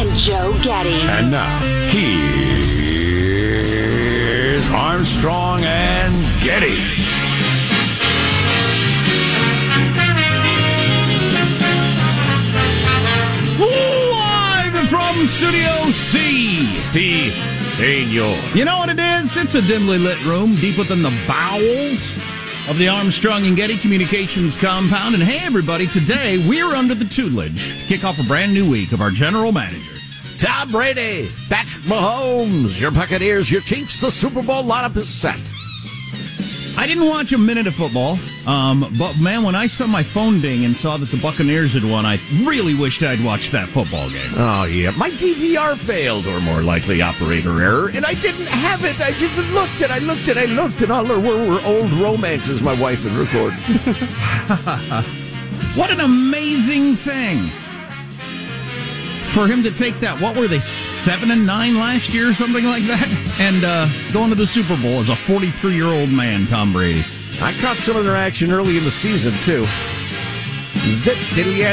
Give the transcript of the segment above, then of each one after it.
and Joe Getty. And now, here's Armstrong and Getty. Live from Studio C. C. Senor. You know what it is? It's a dimly lit room deep within the bowels of the Armstrong and Getty Communications compound. And hey, everybody, today we're under the tutelage to kick off a brand new week of our general manager. Tom Brady, Patrick Mahomes, your Buccaneers, your Chiefs, the Super Bowl lineup is set. I didn't watch a minute of football, um, but man, when I saw my phone ding and saw that the Buccaneers had won, I really wished I'd watched that football game. Oh, yeah. My DVR failed, or more likely operator error, and I didn't have it. I just looked and I looked and I looked, and all there were were old romances my wife had recorded. What an amazing thing for him to take that. What were they, seven and nine last year, or something like that, and uh, go into the Super Bowl as a 43 year old man, Tom Brady. I caught some of their action early in the season, too. Zip diddly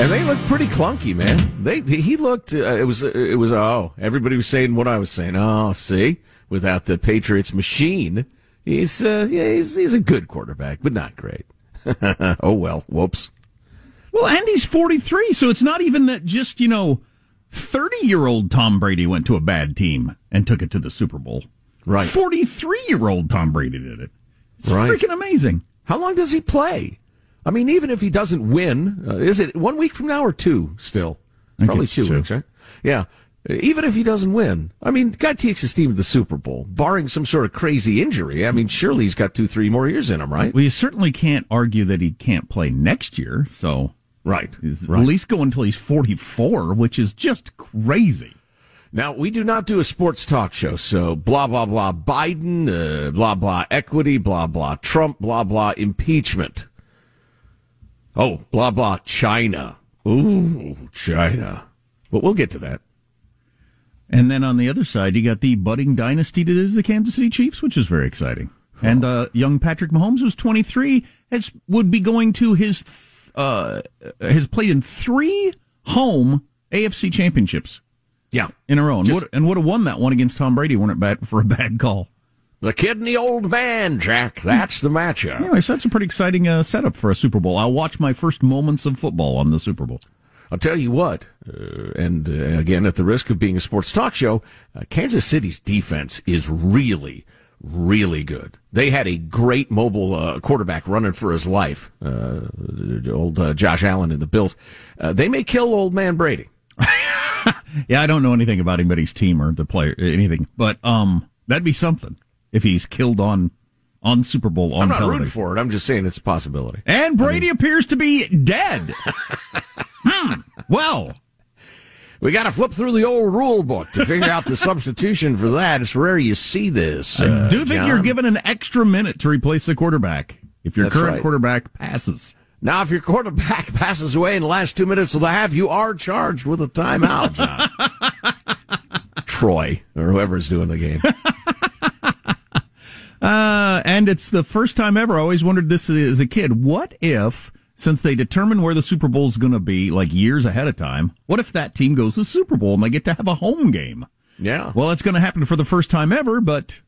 and they looked pretty clunky, man. They he looked. Uh, it was it was oh everybody was saying what I was saying. Oh, see, without the Patriots machine, he's uh, yeah he's he's a good quarterback, but not great. oh well, whoops. Well, and he's 43, so it's not even that just, you know, 30 year old Tom Brady went to a bad team and took it to the Super Bowl. Right. 43 year old Tom Brady did it. It's Right. freaking amazing. How long does he play? I mean, even if he doesn't win, uh, is it one week from now or two still? Probably two, two. weeks, right? Yeah. Even if he doesn't win, I mean, guy takes his team to the Super Bowl, barring some sort of crazy injury. I mean, surely he's got two, three more years in him, right? Well, you certainly can't argue that he can't play next year, so Right. he's right. at least go until he's 44, which is just crazy. Now, we do not do a sports talk show, so blah, blah, blah, Biden, uh, blah, blah, equity, blah, blah, Trump, blah, blah, impeachment. Oh, blah, blah, China. Ooh, China. But we'll get to that. And then on the other side, you got the budding dynasty that is the Kansas City Chiefs, which is very exciting. And uh, young Patrick Mahomes, who's 23, has would be going to his uh, has played in three home AFC championships Yeah. in a row, and, Just- would, and would have won that one against Tom Brady. Weren't it bad for a bad call? The kid and the old man, Jack. That's the matchup. Anyway, so that's a pretty exciting uh, setup for a Super Bowl. I'll watch my first moments of football on the Super Bowl. I'll tell you what, uh, and uh, again, at the risk of being a sports talk show, uh, Kansas City's defense is really, really good. They had a great mobile uh, quarterback running for his life, uh, old uh, Josh Allen in the Bills. Uh, they may kill old man Brady. Yeah, I don't know anything about anybody's team or the player, anything, but um, that'd be something if he's killed on on Super Bowl on I'm not television. rooting for it. I'm just saying it's a possibility. And Brady appears to be dead. hmm. Well, We got to flip through the old rule book to figure out the substitution for that. It's rare you see this. I uh, do think John. you're given an extra minute to replace the quarterback if your That's current right. quarterback passes. Now, if your quarterback passes away in the last two minutes of the half, you are charged with a timeout, John. Troy, or whoever's doing the game. Uh, and it's the first time ever. I always wondered this as a kid. What if, since they determine where the Super Bowl is going to be like years ahead of time, what if that team goes to the Super Bowl and they get to have a home game? Yeah. Well, it's going to happen for the first time ever, but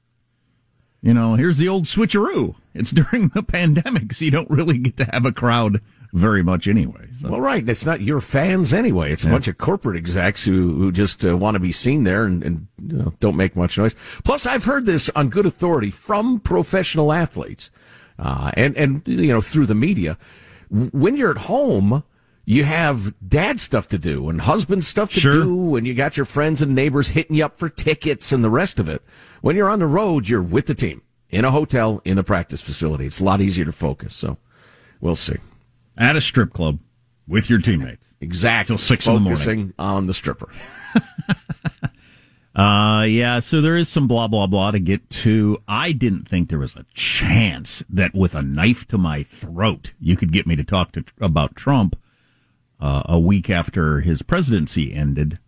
you know, here's the old switcheroo. It's during the pandemic, so you don't really get to have a crowd very much anyway. So. Well, right. It's not your fans anyway. It's a bunch of corporate execs who, who just uh, want to be seen there and, and you know, don't make much noise. Plus, I've heard this on good authority from professional athletes, uh, and, and, you know, through the media. When you're at home, you have dad stuff to do and husband stuff to Sure. do, and you got your friends and neighbors hitting you up for tickets and the rest of it. When you're on the road, you're with the team in a hotel, in the practice facility. It's a lot easier to focus. So we'll see. At a strip club with your teammates. Exactly. Till six in the morning. Focusing on the stripper. Uh, yeah, so there is some blah, blah, blah to get to. I didn't think there was a chance that with a knife to my throat, you could get me to talk to, about Trump, uh, a week after his presidency ended.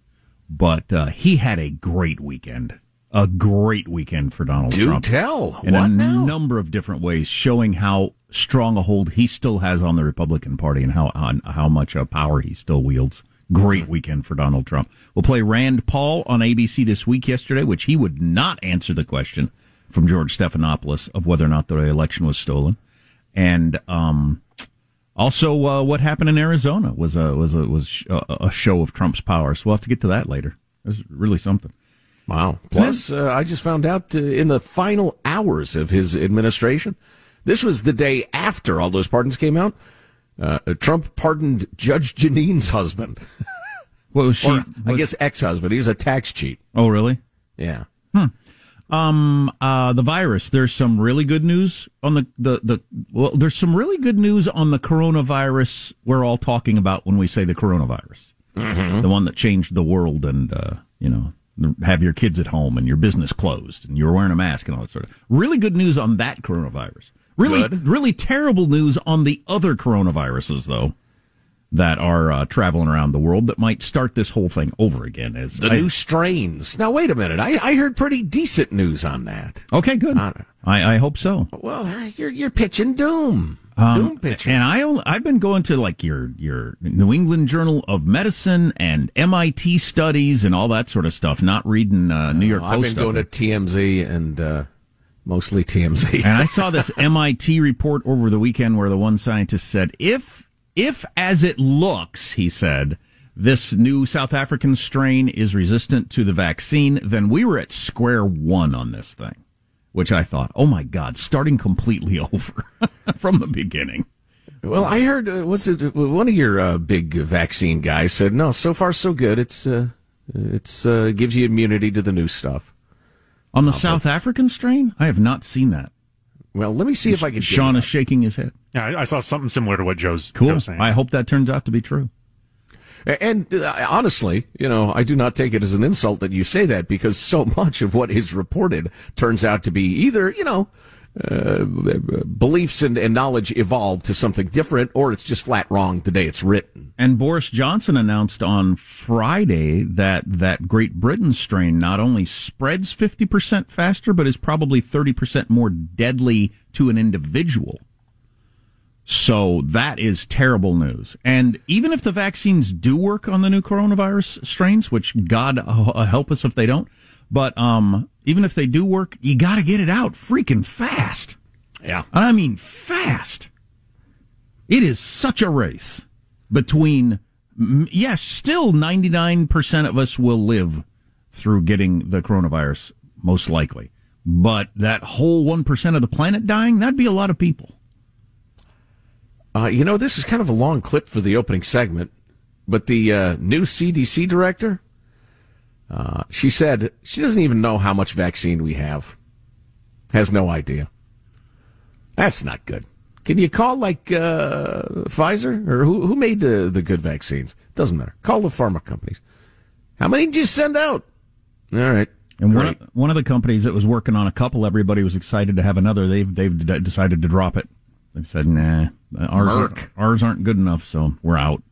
But, uh, he had a great weekend. A great weekend for Donald Do Trump. tell. In what a now? number of different ways, showing how strong a hold he still has on the Republican Party and how on how much uh, power he still wields. Great weekend for Donald Trump. We'll play Rand Paul on ABC this week yesterday, which he would not answer the question from George Stephanopoulos of whether or not the election was stolen, and um, also uh, what happened in Arizona was a was a was a, show of Trump's power. So we'll have to get to that later. It was really something. Wow. Plus, uh, I just found out uh, in the final hours of his administration, this was the day after all those pardons came out. Uh, Trump pardoned Judge Jeanine's husband, What was she? or I was- guess ex-husband. He was a tax cheat. Oh, really? Yeah. Um, uh, the virus. There's some really good news on the, the, the, well, there's some really good news on the coronavirus we're all talking about when we say the coronavirus. The one that changed the world and, uh, you know, have your kids at home and your business closed and you're wearing a mask and all that sort of. Really good news on that coronavirus. Really, Good. really terrible news on the other coronaviruses though. That are uh, traveling around the world that might start this whole thing over again. As The I- new strains. Now, wait a minute. I, I heard pretty decent news on that. okay, good. Uh, I, I hope so. Well, you're, you're pitching doom. Um, doom pitching. And I I've been going to like your your New England Journal of Medicine and MIT studies and all that sort of stuff. Not reading uh, New York I've Post been going to TMZ and uh, mostly TMZ. and I saw this MIT report over the weekend where the one scientist said, if if as it looks, he said, this new South African strain is resistant to the vaccine, then we were at square one on this thing. Which I thought, oh my God, starting completely over from the beginning. Well, I heard uh, was it one of your uh, big vaccine guys said no. So far, so good. It's uh, it's uh, gives you immunity to the new stuff. On the South African strain, I have not seen that. Well, let me see if I can. Sean dig is shaking his head. Yeah, I, I saw something similar to what Joe's, Cool. Joe's saying. I hope that turns out to be true. and uh, honestly, you know, I do not take it as an insult that you say that because so much of what is reported turns out to be either you know uh, beliefs and, and knowledge evolve to something different, or it's just flat wrong the day it's written. And Boris Johnson announced on Friday that that Great Britain strain not only spreads 50% faster, but is probably 30% more deadly to an individual. So that is terrible news. And even if the vaccines do work on the new coronavirus strains, which God uh, help us if they don't, but um, even if they do work, you got to get it out freaking fast. Yeah. I mean, fast. It is such a race between, yes, still 99% of us will live through getting the coronavirus, most likely. But that whole 1% of the planet dying, that'd be a lot of people. Uh, you know, this is kind of a long clip for the opening segment, but the uh, new CDC director, uh, she said she doesn't even know how much vaccine we have. Has no idea. That's not good. Can you call like uh, Pfizer or who who made the the good vaccines? Doesn't matter. Call the pharma companies. How many did you send out? All right. And one of, one of the companies that was working on a couple, everybody was excited to have another. They've they've d- decided to drop it. They've said, "Nah, ours aren't, ours aren't good enough, so we're out."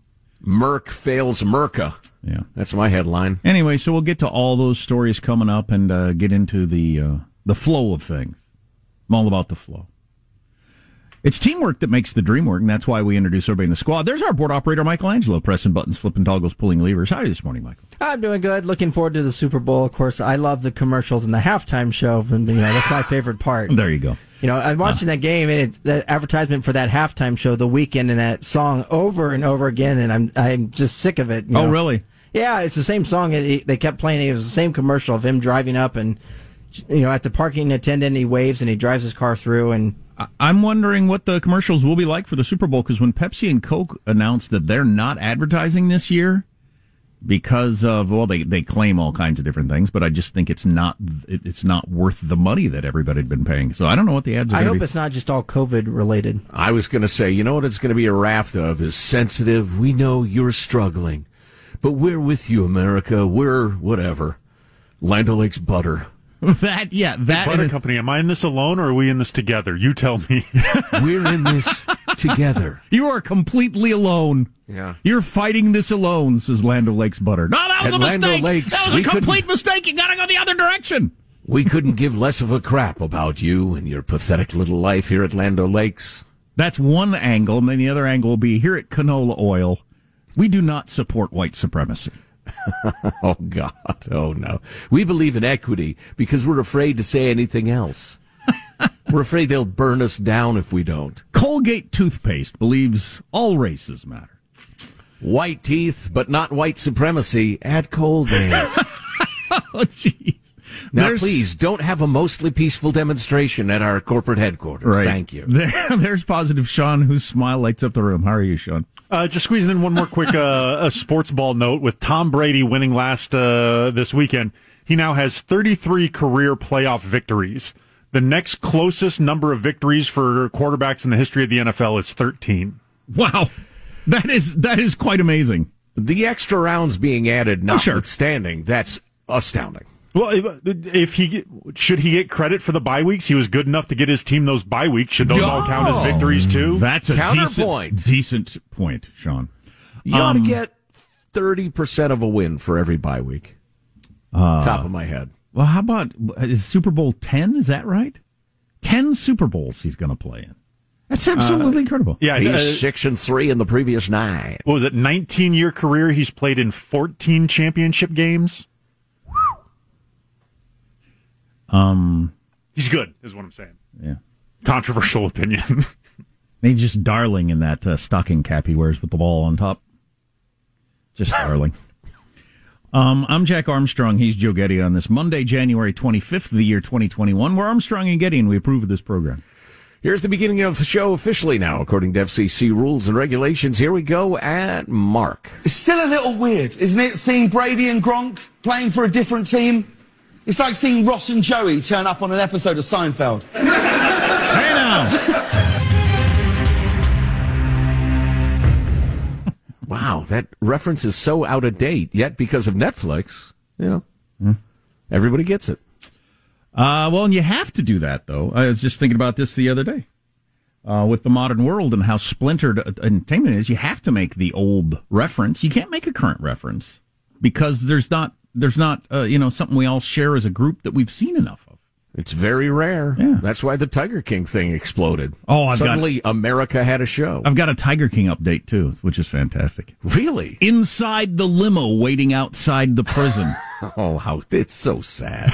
Merck fails Merca. Yeah, that's my headline. Anyway, so we'll get to all those stories coming up and uh, get into the uh, the flow of things. I'm all about the flow. It's teamwork that makes the dream work, and that's why we introduce everybody in the squad. There's our board operator, Michelangelo, pressing buttons, flipping toggles, pulling levers. How are you this morning, Michael? I'm doing good. Looking forward to the Super Bowl. Of course, I love the commercials and the halftime show, and you know that's my favorite part. There you go. You know, I'm watching that game, and it's the advertisement for that halftime show, the Weeknd, and that song over and over again, and I'm I'm just sick of it. you Oh, really? Yeah, it's the same song. It- They kept playing it. Was the same commercial of him driving up and, you know, at the parking attendant, he waves and he drives his car through. And I'm wondering what the commercials will be like for the Super Bowl because when Pepsi and Coke announced that they're not advertising this year because of well they, they claim all kinds of different things, but I just think it's not it, it's not worth the money that everybody had been paying. So I don't know what the ads are. I hope be. it's not just all COVID related. I was going to say, you know what it's going to be a raft of is sensitive. We know you're struggling, but we're with you, America. We're whatever. Land O'Lakes butter. that yeah that Butter company, am I in this alone or are we in this together? You tell me. We're in this together. you are completely alone. Yeah. You're fighting this alone, says Land Lakes Butter. No, that was At a Land mistake. O'Lakes, that was a complete mistake. You gotta go the other direction. We couldn't give less of a crap about you and your pathetic little life here at Land Lakes. That's one angle, and then the other angle will be here at Canola Oil. We do not support white supremacy. Oh God. Oh no. We believe in equity because we're afraid to say anything else. we're afraid they'll burn us down if we don't. Colgate toothpaste believes all races matter. White teeth, but not white supremacy at Colgate. Oh, jeez. Now, There's- please don't have a mostly peaceful demonstration at our corporate headquarters. Right. Thank you. There, there's positive Sean, whose smile lights up the room. How are you, Sean? Uh, just squeezing in one more quick uh, a sports ball note with Tom Brady winning last uh, this weekend. He now has 33 career playoff victories. The next closest number of victories for quarterbacks in the history of the NFL is 13. Wow, that is that is quite amazing. The extra rounds being added, Oh, sure. notwithstanding, that's astounding. Well, if, if he should he get credit for the bye weeks, he was good enough to get his team those bye weeks. Should those all count as Oh. victories too? That's a Counterpoint. decent, decent point, Sean. You ought to Um, get 30% of a win for every bye week. Top of my head. Well, how about is Super Bowl ten? Is that right? Ten Super Bowls he's going to play in. That's absolutely incredible. yeah, He's uh, six and three in the previous nine. what was it? 19 year career. He's played in 14 championship games. Um, He's good, is what I'm saying. yeah. Controversial opinion. He's just darling in that uh, stocking cap he wears with the ball on top. Just darling. Um, I'm Jack Armstrong. He's Joe Getty on this Monday, January 25th of the year 2021. We're Armstrong and Getty, and we approve of this program. Here's the beginning of the show officially now, according to FCC rules and regulations. Here we go at Mark. It's still a little weird, isn't it? Seeing Brady and Gronk playing for a different team. It's like seeing Ross and Joey turn up on an episode of Seinfeld. Hey now! Wow, that reference is so out of date, yet because of Netflix, you know, everybody gets it. Uh, well, and you have to do that, though. I was just thinking about this the other day uh, with the modern world and how splintered entertainment is. You have to make the old reference. You can't make a current reference because there's not there's not uh, you know something we all share as a group that we've seen enough of. It's very rare. Yeah. That's why the Tiger King thing exploded. Oh, I've got- suddenly America had a show. I've got a Tiger King update too, which is fantastic. Really? Inside the limo, waiting outside the prison. Oh, how it's so sad.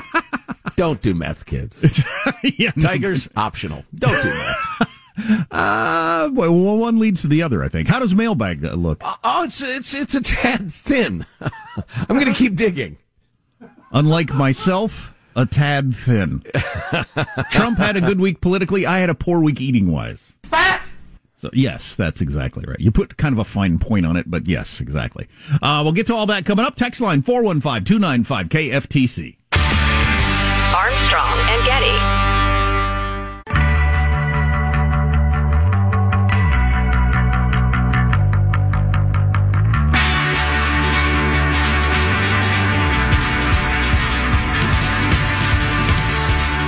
Don't do meth, kids. yeah, Tigers optional. Don't do meth. Uh, well, one leads to the other, I think. How does mailbag uh, look? Oh, it's it's it's a tad thin. I'm going to keep digging. Unlike myself, a tad thin. Trump had a good week politically. I had a poor week eating wise. So yes, that's exactly right. You put kind of a fine point on it, but yes, exactly. Uh, we'll get to all that coming up. Text line 415-295-KFTC. Armstrong and Getty.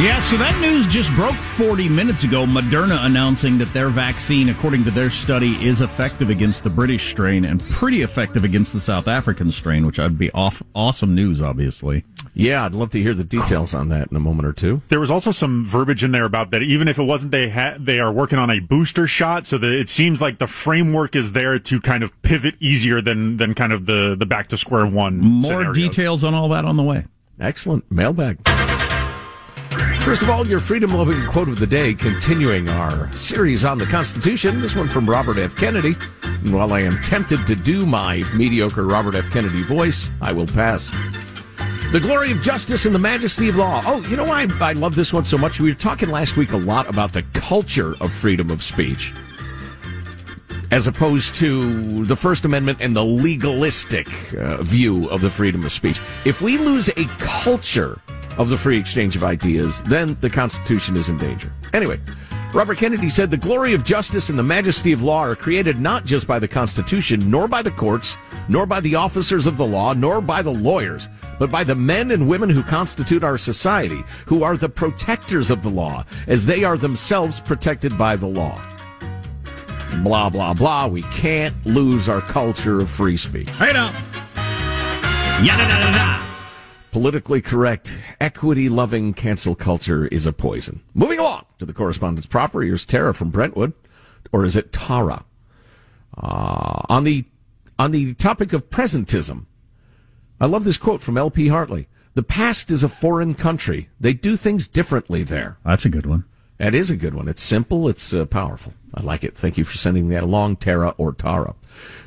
Yeah, so that news just broke 40 minutes ago. Moderna announcing that their vaccine, according to their study, is effective against the British strain and pretty effective against the South African strain, which I'd be off, awesome news, obviously. Yeah, I'd love to hear the details on that in a moment or two. There was also some verbiage in there about that even if it wasn't they ha- they are working on a booster shot, so that it seems like the framework is there to kind of pivot easier than than kind of the the back to square one. More scenarios. details on all that on the way. Excellent. Mailbag. First of all, your freedom loving quote of the day, continuing our series on the Constitution. This one from Robert F. Kennedy. And while I am tempted to do my mediocre Robert F. Kennedy voice, I will pass. The glory of justice and the majesty of law. Oh, you know why I love this one so much? We were talking last week a lot about the culture of freedom of speech as opposed to the First Amendment and the legalistic uh, view of the freedom of speech. If we lose a culture of the free exchange of ideas, then the Constitution is in danger. Anyway, Robert Kennedy said the glory of justice and the majesty of law are created not just by the Constitution, nor by the courts, nor by the officers of the law, nor by the lawyers, but by the men and women who constitute our society, who are the protectors of the law, as they are themselves protected by the law blah blah blah. We can't lose our culture of free speech. Hey now. Yada da da da. Politically correct, equity loving cancel culture is a poison. Moving along to the correspondence proper. Here's Tara from Brentwood, or is it Tara? Uh, on the on the topic of presentism, I love this quote from L.P. Hartley. The past is a foreign country. They do things differently there. That's a good one. That is a good one. It's simple. It's uh, powerful. I like it. Thank you for sending that along, Tara or Tara.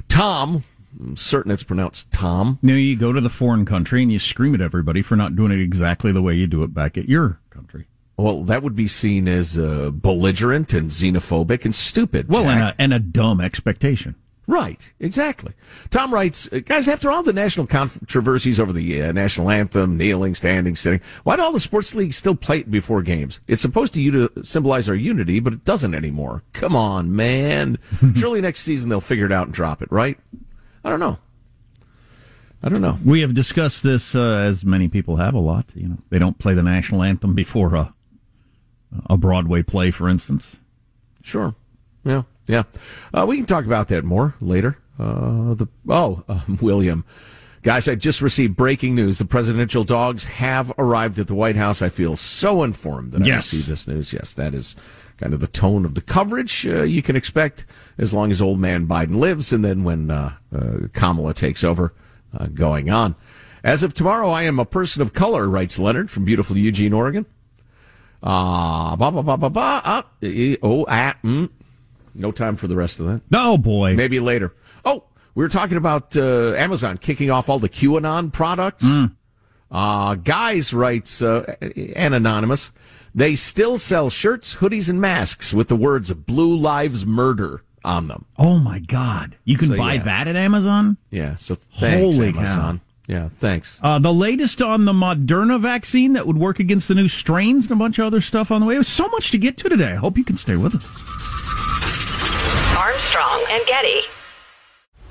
Tom, I'm certain it's pronounced Tom. You know, you go to the foreign country and you scream at everybody for not doing it exactly the way you do it back at your country. Well, that would be seen as uh, belligerent and xenophobic and stupid. Well, and a, and a dumb expectation. Right, exactly. Tom writes, uh, guys, after all the national controversies over the uh, national anthem, kneeling, standing, sitting, why do all the sports leagues still play it before games? It's supposed to, you to symbolize our unity, but it doesn't anymore. Come on, man. Surely next season they'll figure it out and drop it, right? I don't know. I don't know. We have discussed this uh, as many people have a lot. You know, they don't play the national anthem before a a Broadway play, for instance. Sure. Yeah. Yeah. Uh, we can talk about that more later. Uh, the oh, uh, William, guys, I just received breaking news. The presidential dogs have arrived at the White House. I feel so informed that Yes. I received this news. Yes, that is kind of the tone of the coverage uh, you can expect as long as old man Biden lives, and then when uh, uh, Kamala takes over, uh, going on. As of tomorrow, I am a person of color, writes Leonard from beautiful Eugene, Oregon. Ah, ba ba ba ba ba. Ah, oh, ah, mm. No time for the rest of that. No, boy, Maybe later. Oh, we were talking about uh, Amazon kicking off all the QAnon products. Mm. Uh, guys writes uh, an anonymous. They still sell shirts, hoodies, and masks with the words "Blue Lives Murder" on them. Oh my God! You can So, buy yeah. that at Amazon. Yeah. So thanks, Holy cow. Amazon. Yeah. Thanks. Uh, the latest on the Moderna vaccine that would work against the new strains and a bunch of other stuff on the way. There's so much to get to today. I hope you can stay with us. Armstrong and Getty.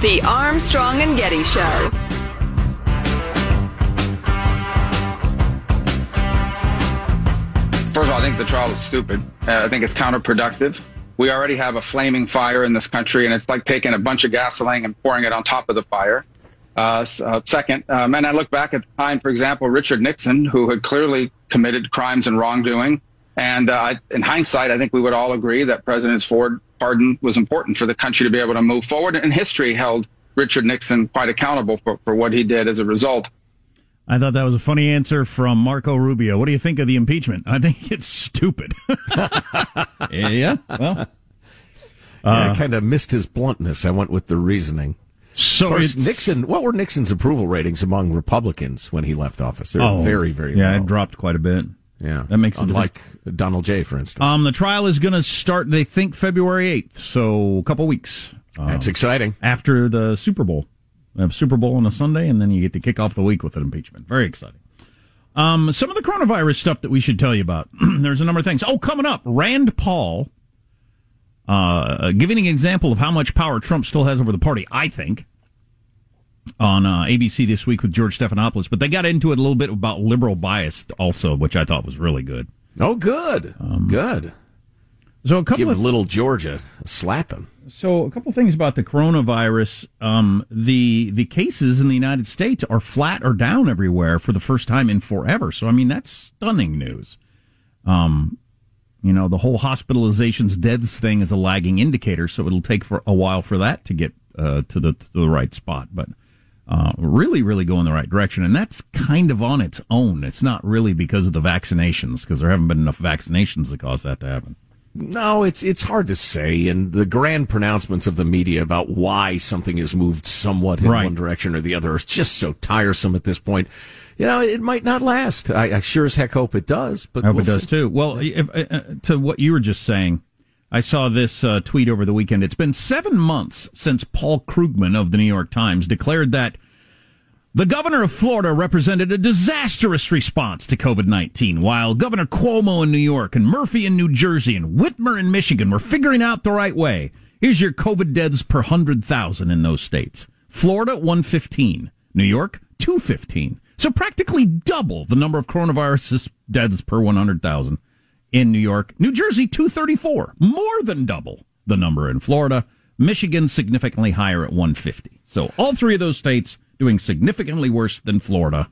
The Armstrong and Getty Show. First of all, I think the trial is stupid. Uh, I think it's counterproductive. We already have a flaming fire in this country, and it's like taking a bunch of gasoline and pouring it on top of the fire. Uh, uh, second, um, and I look back at the time, for example, Richard Nixon, who had clearly committed crimes and wrongdoing. And uh, in hindsight, I think we would all agree that President Ford pardon was important for the country to be able to move forward. And history held Richard Nixon quite accountable for, for what he did as a result. I thought that was a funny answer from Marco Rubio. What do you think of the impeachment? I think it's stupid. yeah, well. Uh, yeah, I kind of missed his bluntness. I went with the reasoning. So of course, Nixon. What were Nixon's approval ratings among Republicans when he left office? They're Oh, very, very yeah, low. it dropped quite a bit. Yeah, That makes unlike Donald J. For instance. Um, the trial is going to start. They think February eighth, so a couple weeks. That's Um, exciting. After the Super Bowl, we have Super Bowl on a Sunday, and then you get to kick off the week with an impeachment. Very exciting. Um, some of the coronavirus stuff that we should tell you about. There's a number of things. Oh, coming up, Rand Paul, uh, giving an example of how much power Trump still has over the party. I think on uh, ABC this week with George Stephanopoulos, but they got into it a little bit about liberal bias also, which I thought was really good. Oh, good, good. So a couple Give of little Georgia slapping. So a couple things about the coronavirus. Um, the the cases in the United States are flat or down everywhere for the first time in forever. So I mean that's stunning news. Um, you know the whole hospitalizations, deaths thing is a lagging indicator, so it'll take for a while for that to get uh, to the to the right spot. But uh, really, really go in the right direction, and that's kind of on its own. It's not really because of the vaccinations, because there haven't been enough vaccinations to cause that to happen. No, it's it's hard to say, and the grand pronouncements of the media about why something has moved somewhat in Right. one direction or the other is just so tiresome at this point. You know, it might not last. I, I sure as heck hope it does, but I hope we'll it does see. too. Well, if, uh, uh, to what you were just saying, I saw this uh, tweet over the weekend. It's been seven months since Paul Krugman of the New York Times declared that the governor of Florida represented a disastrous response to COVID 19, while Governor Cuomo in New York and Murphy in New Jersey and Whitmer in Michigan were figuring out the right way. Here's your COVID deaths per 100,000 in those states Florida, 115, New York, 215. So practically double the number of coronavirus deaths per 100,000 in New York. New Jersey, 234, more than double the number in Florida. Michigan, significantly higher at 150. So all three of those states, doing significantly worse than Florida.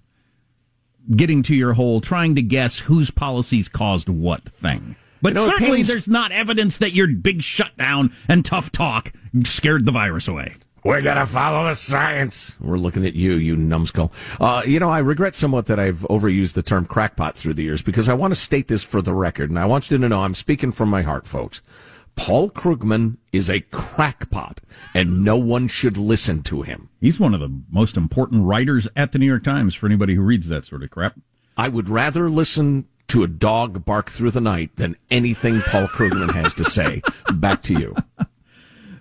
Getting to your whole trying to guess whose policies caused what thing. But You know, certainly pains- there's not evidence that your big shutdown and tough talk scared the virus away. We're gonna follow the science. We're looking at you, you numbskull. Uh, you know, I regret somewhat that I've overused the term crackpot through the years because I want to state this for the record, and I want you to know I'm speaking from my heart, folks. Paul Krugman is a crackpot, and no one should listen to him. He's one of the most important writers at the New York Times for anybody who reads that sort of crap. I would rather listen to a dog bark through the night than anything Paul Krugman has to say. Back to you.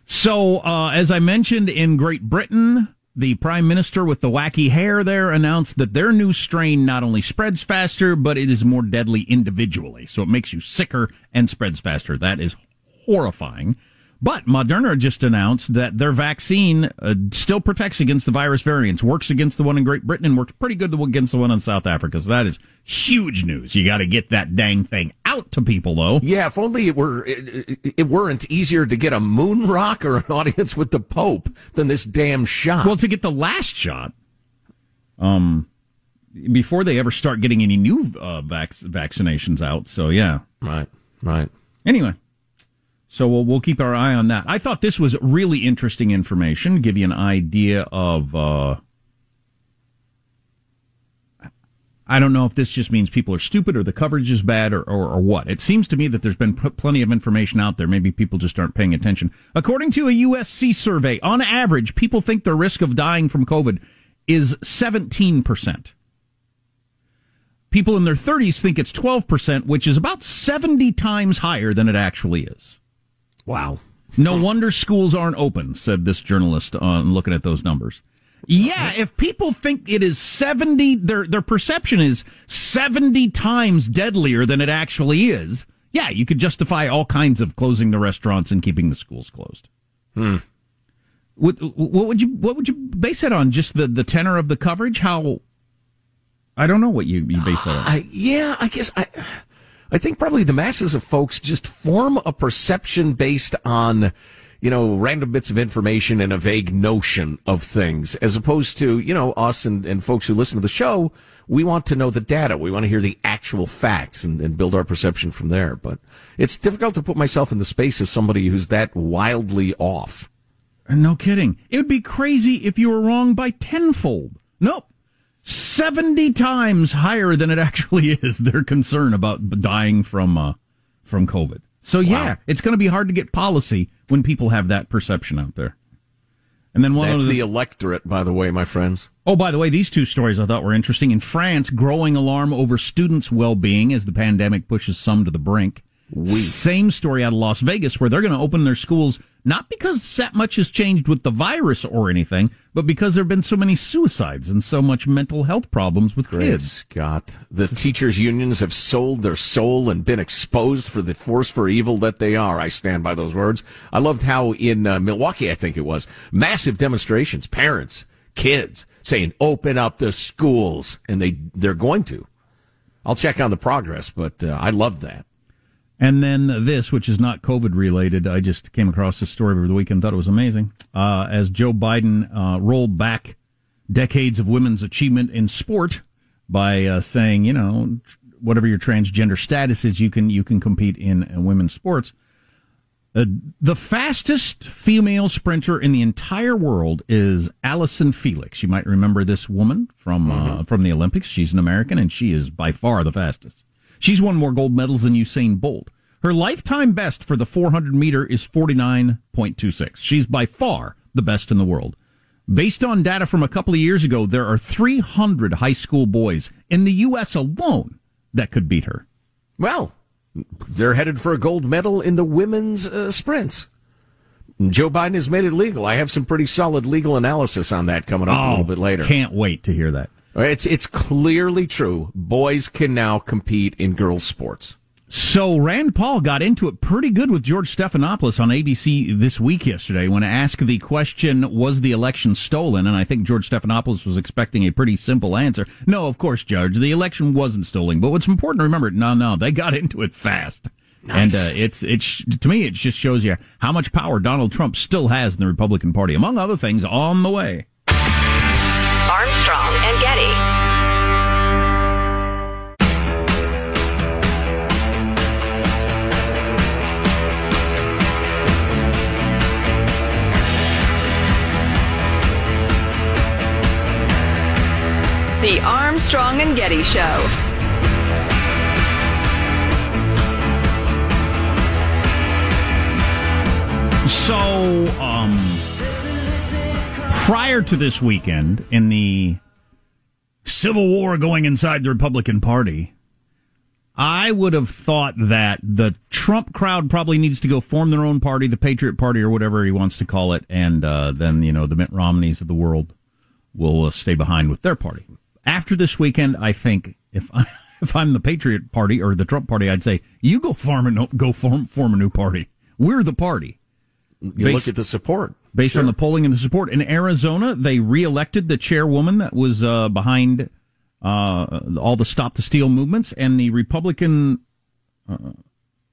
So, uh, as I mentioned in Great Britain, the prime minister with the wacky hair there announced that their new strain not only spreads faster, but it is more deadly individually. So it makes you sicker and spreads faster. That is horrifying. But Moderna just announced that their vaccine uh, still protects against the virus variants, works against the one in Great Britain, and works pretty good against the one in South Africa. So that is huge news. You got to get that dang thing out to people, though. Yeah, if only it were it, it- weren't easier to get a moon rock or an audience with the Pope than this damn shot. Well, to get the last shot, um, before they ever start getting any new uh, vac- vaccinations out. So yeah, right, right. Anyway, so we'll we'll keep our eye on that. I thought this was really interesting information. Give you an idea of. Uh, I don't know if this just means people are stupid or the coverage is bad or, or, or what. It seems to me that there's been p- plenty of information out there. Maybe people just aren't paying attention. According to a USC survey, on average, people think their risk of dying from COVID is 17%. People in their 30s think it's 12%, which is about 70 times higher than it actually is. Wow. No wonder schools aren't open, said this journalist on looking at those numbers. Yeah, if people think it is 70, their, their perception is 70 times deadlier than it actually is, yeah, you could justify all kinds of closing the restaurants and keeping the schools closed. Hmm. What, what would you what would you base it on? Just the, the tenor of the coverage? How? I don't know what you, you base that on. I, yeah, I guess I, I think probably the masses of folks just form a perception based on, you know, random bits of information and a vague notion of things, as opposed to, you know, us and, and folks who listen to the show. We want to know the data. We want to hear the actual facts and, and build our perception from there. But it's difficult to put myself in the space as somebody who's that wildly off. No kidding. It would be crazy if you were wrong by tenfold. Nope. 70 times higher than it actually is their concern about dying from uh, from COVID. So yeah, it's going to be hard to get policy when people have that perception out there. And then one That's of the electorate, by the way, my friends. Oh, by the way, these two stories I thought were interesting. In France, growing alarm over students' well-being as the pandemic pushes some to the brink. Same story out of Las Vegas, where they're going to open their schools not because that much has changed with the virus or anything, but because there have been so many suicides and so much mental health problems with Great kids. Scott. The teachers' unions have sold their soul and been exposed for the force for evil that they are. I stand by those words. I loved how in uh, Milwaukee, I think it was, massive demonstrations, parents, kids saying, open up the schools. And they, they're going to. I'll check on the progress, but uh, I loved that. And then this, which is not COVID related, I just came across this story over the weekend, thought it was amazing. Uh, as Joe Biden uh, rolled back decades of women's achievement in sport by uh, saying, you know, whatever your transgender status is, you can you can compete in uh, women's sports. Uh, the fastest female sprinter in the entire world is Allyson Felix. You might remember this woman from uh, from the Olympics. She's an American, and she is by far the fastest. She's won more gold medals than Usain Bolt. Her lifetime best for the 400 meter is 49.26. She's by far the best in the world. Based on data from a couple of years ago, there are 300 high school boys in the U.S. alone that could beat her. Well, they're headed for a gold medal in the women's uh, sprints. Joe Biden has made it legal. I have some pretty solid legal analysis on that coming up a little bit later. Can't wait to hear that. It's it's clearly true. Boys can now compete in girls' sports. So Rand Paul got into it pretty good with George Stephanopoulos on ABC this week yesterday when asked the question, was the election stolen? And I think George Stephanopoulos was expecting a pretty simple answer. No, of course, Judge, the election wasn't stolen. But what's important to remember, no, no, they got into it fast. And uh, it's it's to me, it just shows you how much power Donald Trump still has in the Republican Party, among other things, on the way. Armstrong The Armstrong and Getty Show. So, um, prior to this weekend, in the civil war going inside the Republican Party, I would have thought that the Trump crowd probably needs to go form their own party, the Patriot Party or whatever he wants to call it, and uh, then you know the Mitt Romneys of the world will uh, stay behind with their party after this weekend, I think if I, if I'm the Patriot Party or the Trump Party, I'd say you go form a go form form a new party. We're the party. You based, look at the support based sure. on the polling and the support in Arizona. They reelected the chairwoman that was uh, behind uh, all the Stop the Steal movements, and the Republican uh,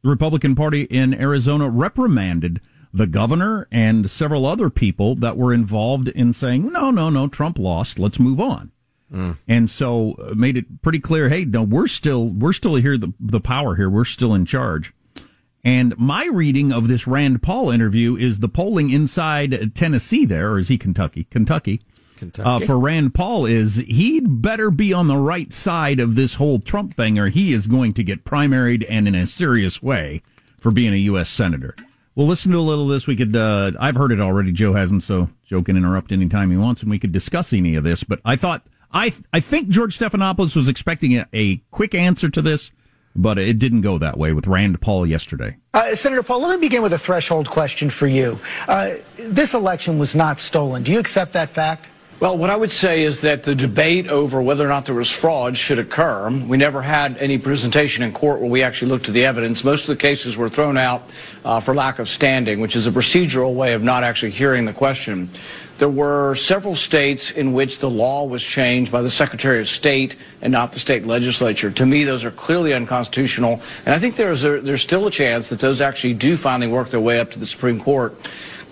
Republican Party in Arizona reprimanded the governor and several other people that were involved in saying, "No, no, no, Trump lost. Let's move on." Mm. And so uh, made it pretty clear, hey, no, we're still we're still here the the power here. We're still in charge. And my reading of this Rand Paul interview is the polling inside Tennessee there, or is he Kentucky? Kentucky. Kentucky. Uh, for Rand Paul is he'd better be on the right side of this whole Trump thing, or he is going to get primaried and in a serious way for being a U.S. senator. We'll listen to a little of this. We could, uh, I've heard it already. Joe hasn't, so Joe can interrupt anytime he wants, and we could discuss any of this. But I thought I I think George Stephanopoulos was expecting a, a, quick answer to this, but it didn't go that way with Rand Paul yesterday. Uh, Senator Paul, let me begin with a threshold question for you. Uh, this election was not stolen. Do you accept that fact? Well, what I would say is that the debate over whether or not there was fraud should occur. We never had any presentation in court where we actually looked at the evidence. Most of the cases were thrown out uh, for lack of standing, which is a procedural way of not actually hearing the question. There were several states in which the law was changed by the Secretary of State and not the state legislature. To me, those are clearly unconstitutional, and I think there's a, there's still a chance that those actually do finally work their way up to the Supreme Court.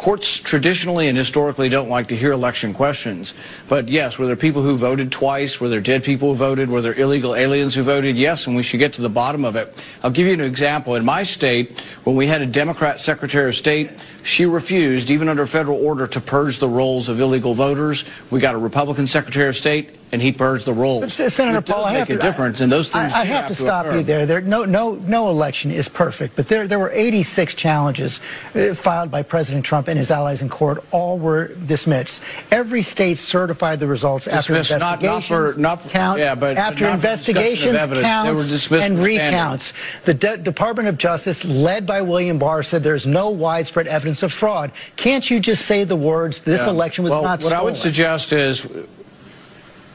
Courts traditionally and historically don't like to hear election questions. But yes, were there people who voted twice? Were there dead people who voted? Were there illegal aliens who voted? Yes, and we should get to the bottom of it. I'll give you an example. In my state, when we had a Democrat Secretary of State, she refused, even under federal order, to purge the rolls of illegal voters. We got a Republican Secretary of State and he purged the rolls. But, Senator it Paul, I make have a to, difference, and those things. I, I have, have, to, to stop occur. you there. There, no, no, no election is perfect, but there, there were 86 challenges uh, filed by President Trump and his allies in court. All were dismissed. Every state certified the results dismissed, after investigations, not, not for, not for, count, yeah, but after investigations, counts, and recounts. The De- Department of Justice, led by William Barr, said there's no widespread evidence of fraud. Can't you just say the words? This yeah. election was not stolen. well, not. What stolen? I would suggest is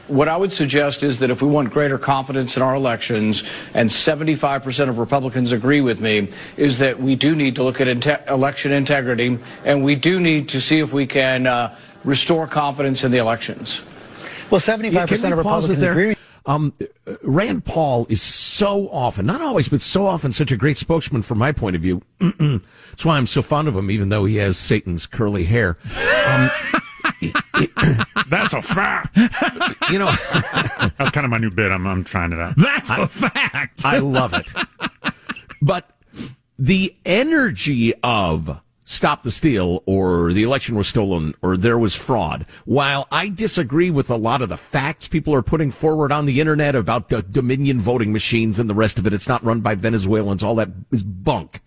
what I would suggest is that if we want greater confidence in our elections, and 75% of Republicans agree with me, is that we do need to look at inte- election integrity, and we do need to see if we can uh, restore confidence in the elections. Well, 75% yeah, of Republicans agree. Um, Rand Paul is so often, not always, but so often, such a great spokesman from my point of view. That's why I'm so fond of him, even though he has Satan's curly hair. Um, That's a fact. You know, that's kind of my new bit. I'm, I'm trying it out. That's I, a fact. I love it. But the energy of stop the steal or the election was stolen or there was fraud. While I disagree with a lot of the facts people are putting forward on the internet about the Dominion voting machines and the rest of it, it's not run by Venezuelans, all that is bunk.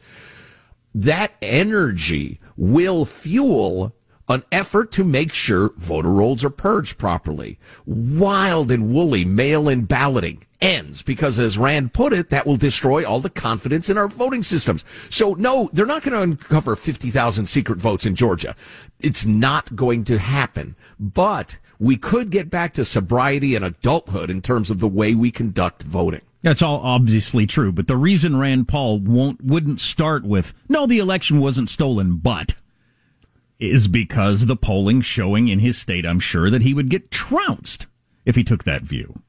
That energy will fuel an effort to make sure voter rolls are purged properly. Wild and woolly mail-in balloting ends because as Rand put it, that will destroy all the confidence in our voting systems. So no, they're not going to uncover 50,000 secret votes in Georgia. It's not going to happen, but we could get back to sobriety and adulthood in terms of the way we conduct voting. That's all obviously true, but the reason Rand Paul won't wouldn't start with no, the election wasn't stolen, but is because the polling showing in his state, I'm sure, that he would get trounced if he took that view.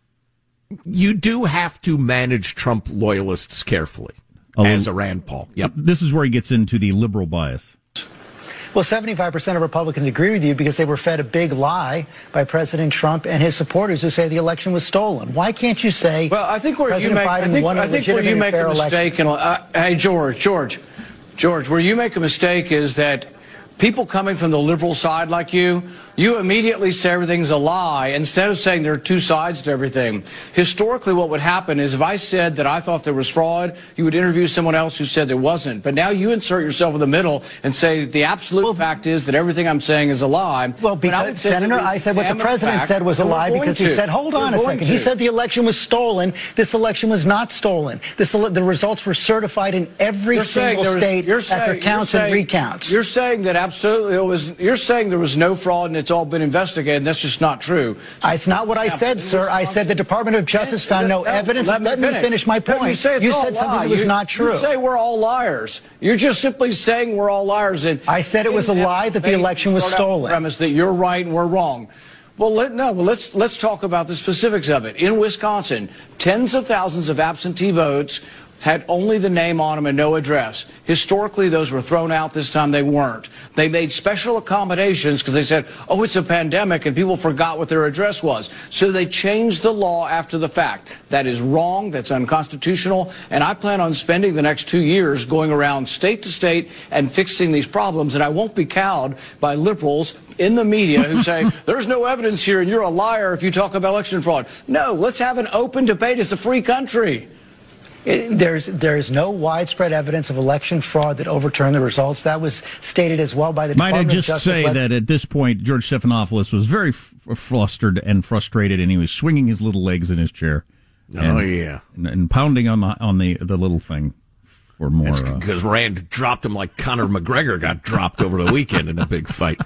You do have to manage Trump loyalists carefully, as a Rand Paul. Yep. This is where he gets into the liberal bias. Well, 75% of Republicans agree with you because they were fed a big lie by President Trump and his supporters who say the election was stolen. Why can't you say Well, I think where President you make, Biden I think, won a I think where you make a mistake, and uh, hey, George, George, George, where you make a mistake is that people coming from the liberal side like you, you immediately say everything's a lie instead of saying there are two sides to everything. Historically, what would happen is if I said that I thought there was fraud, you would interview someone else who said there wasn't. But now you insert yourself in the middle and say the absolute fact is that everything I'm saying is a lie. Well, When I because, Senator, I said what the president fact, said was a lie because he said, hold on We're a second. He said the election was stolen. This election was not stolen. This the results were certified in every You're single was- state after saying- counts and saying- recounts. You're saying that absolutely it was. You're saying there was no fraud and it's all been investigated. That's just not true. It's not what I said, sir. I said the Department of Justice found no evidence. Let me finish my point. you say it's You all said something that was not true. You say we're all liars. You're just simply saying we're all liars. And I said it was a lie that the election was start out with stolen. Premise that you're right and we're wrong. Well, let, no. Well, let's let's talk about the specifics of it. In Wisconsin, tens of thousands of absentee votes had only the name on them and no address. Historically, those were thrown out. This time, they weren't. They made special accommodations because they said, "Oh, it's a pandemic," and people forgot what their address was. So they changed the law after the fact. That is wrong. That's unconstitutional. And I plan on spending the next two years going around state to state and fixing these problems. And I won't be cowed by liberals in the media who say, there's no evidence here and you're a liar if you talk about election fraud. No, let's have an open debate. It's a free country. It- there's there is no widespread evidence of election fraud that overturned the results. That was stated as well by the Might I Department of just Justice. say led- that at this point, George Stephanopoulos was very f- flustered and frustrated, and he was swinging his little legs in his chair. Oh, and, yeah. and, and pounding on the on the the little thing for more. Uh, because Rand dropped him like Conor McGregor got dropped over the weekend in a big fight.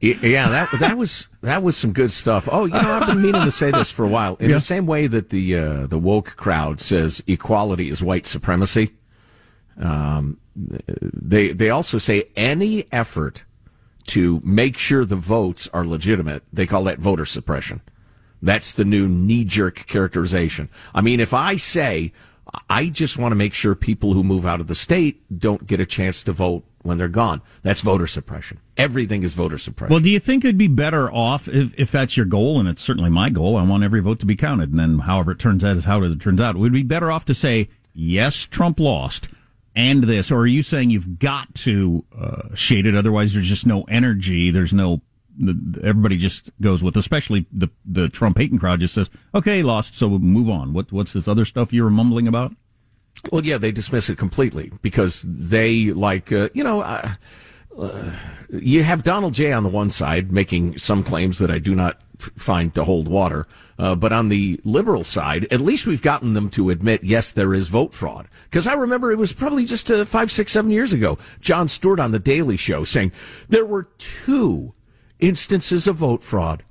Yeah, that that was that was some good stuff. Oh, you know, I've been meaning to say this for a while. In Yeah. the same way that the uh, the woke crowd says equality is white supremacy, um, they they also say any effort to make sure the votes are legitimate, they call that voter suppression. That's the new knee jerk characterization. I mean, if I say, I just want to make sure people who move out of the state don't get a chance to vote when they're gone, that's voter suppression. Everything is voter suppression. well, do you think it'd be better off if, if that's your goal, and it's certainly my goal? I want every vote to be counted, and then however it turns out is how it turns out. We'd be better off to say yes, Trump lost, and this, or are you saying you've got to uh, shade it? Otherwise, there's just no energy. There's no. the- Everybody just goes with, especially the the Trump hating crowd, just says, "Okay, lost, so we'll move on." What what's this other stuff you were mumbling about? Well, yeah, they dismiss it completely because they like, uh, you know, uh, uh, you have Donald J on the one side making some claims that I do not f- find to hold water. Uh, but on the liberal side, at least we've gotten them to admit, yes, there is vote fraud. Because I remember it was probably just uh, five, six, seven years ago, Jon Stewart on the Daily Show saying there were two instances of vote fraud.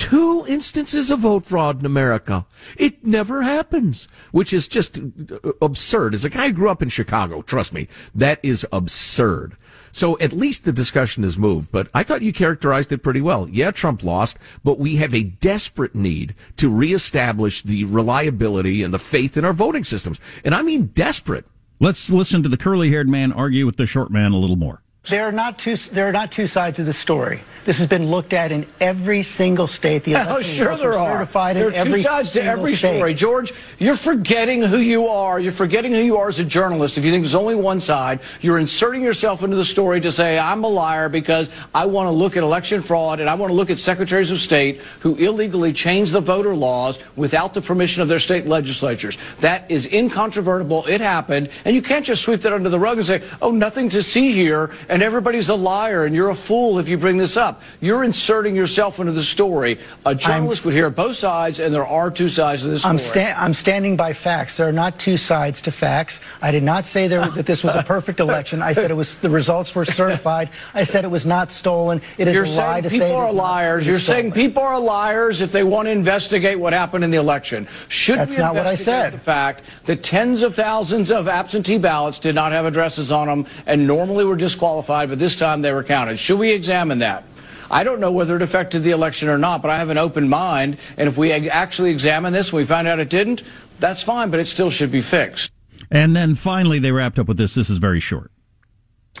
Two instances of vote fraud in America. It never happens, which is just uh, absurd. As a guy who grew up in Chicago, trust me, that is absurd. So at least the discussion has moved, but I thought you characterized it pretty well. Yeah, Trump lost, but we have a desperate need to reestablish the reliability and the faith in our voting systems. And I mean desperate. Let's listen to the curly-haired man argue with the short man a little more. There are not two. There are not two sides of the story. This has been looked at in every single state. The Oh, election sure results there are. certified There in are two sides to single every state. story. George, you're forgetting who you are. You're forgetting who you are as a journalist. If you think there's only one side, you're inserting yourself into the story to say, I'm a liar because I want to look at election fraud and I want to look at secretaries of state who illegally change the voter laws without the permission of their state legislatures. That is incontrovertible. It happened. And you can't just sweep that under the rug and say, oh, nothing to see here and everybody's a liar and you're a fool if you bring this up. You're inserting yourself into the story. A journalist would hear both sides and there are two sides to this story. I'm, sta- I'm standing by facts. There are not two sides to facts. I did not say there, that this was a perfect election. I said it was the results were certified. I said it was not stolen. It is You're a lie to people say it are liars. You're saying people are liars if they want to investigate what happened in the election. Should That's not what I said. The fact that tens of thousands of absentee ballots did not have addresses on them and normally were disqualified, but this time they were counted. Should we examine that? I don't know whether it affected the election or not, but I have an open mind. And if we actually examine this and we find out it didn't, that's fine, but it still should be fixed. And then finally, they wrapped up with this. This is very short.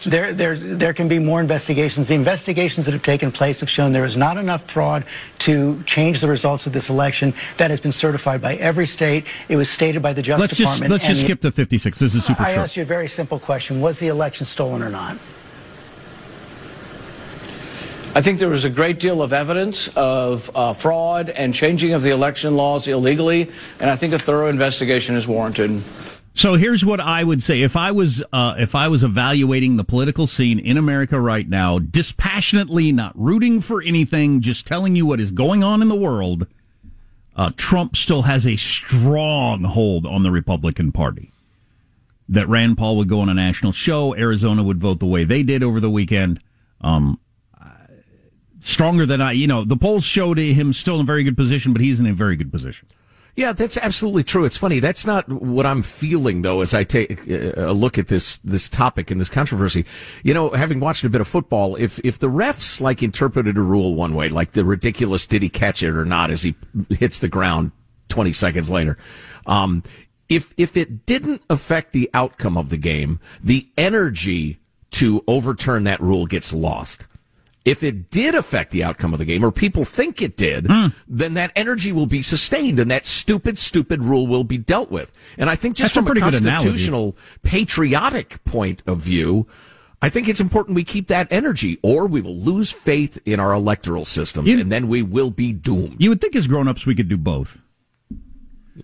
There, there, there can be more investigations. The investigations that have taken place have shown there is not enough fraud to change the results of this election. That has been certified by every state. It was stated by the Justice Let's just let's just skip to 56. This is super I short. asked you a very simple question: Was the election stolen or not? I think there was a great deal of evidence of uh, fraud and changing of the election laws illegally, and I think a thorough investigation is warranted. So here's what I would say: if I was uh, if I was evaluating the political scene in America right now, dispassionately, not rooting for anything, just telling you what is going on in the world, uh, Trump still has a strong hold on the Republican Party. That Rand Paul would go on a national show, Arizona would vote the way they did over the weekend. Um, stronger than I, you know, the polls showed him still in a very good position, but he's in a very good position. Yeah, that's absolutely true. It's funny. That's not what I'm feeling though as I take uh, a look at this this topic and this controversy. You know, having watched a bit of football, if if the refs like interpreted a rule one way, like the ridiculous did he catch it or not as he hits the ground 20 seconds later, um, if if it didn't affect the outcome of the game, the energy to overturn that rule gets lost. If it did affect the outcome of the game, or people think it did, then that energy will be sustained, and that stupid, stupid rule will be dealt with. And I think just That's a from a, analogy. constitutional, patriotic point of view, I think it's important we keep that energy, or we will lose faith in our electoral systems, and then we will be doomed. You would think as grown-ups we could do both.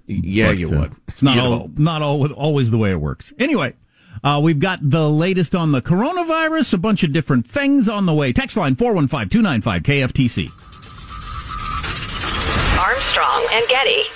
Yeah, But, you uh, would. It's not all, not all, always the way it works. Anyway, uh, we've got the latest on the coronavirus, a bunch of different things on the way. Text line 415 295 KFTC. Armstrong and Getty.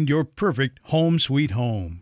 your perfect home sweet home.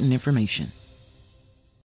important information.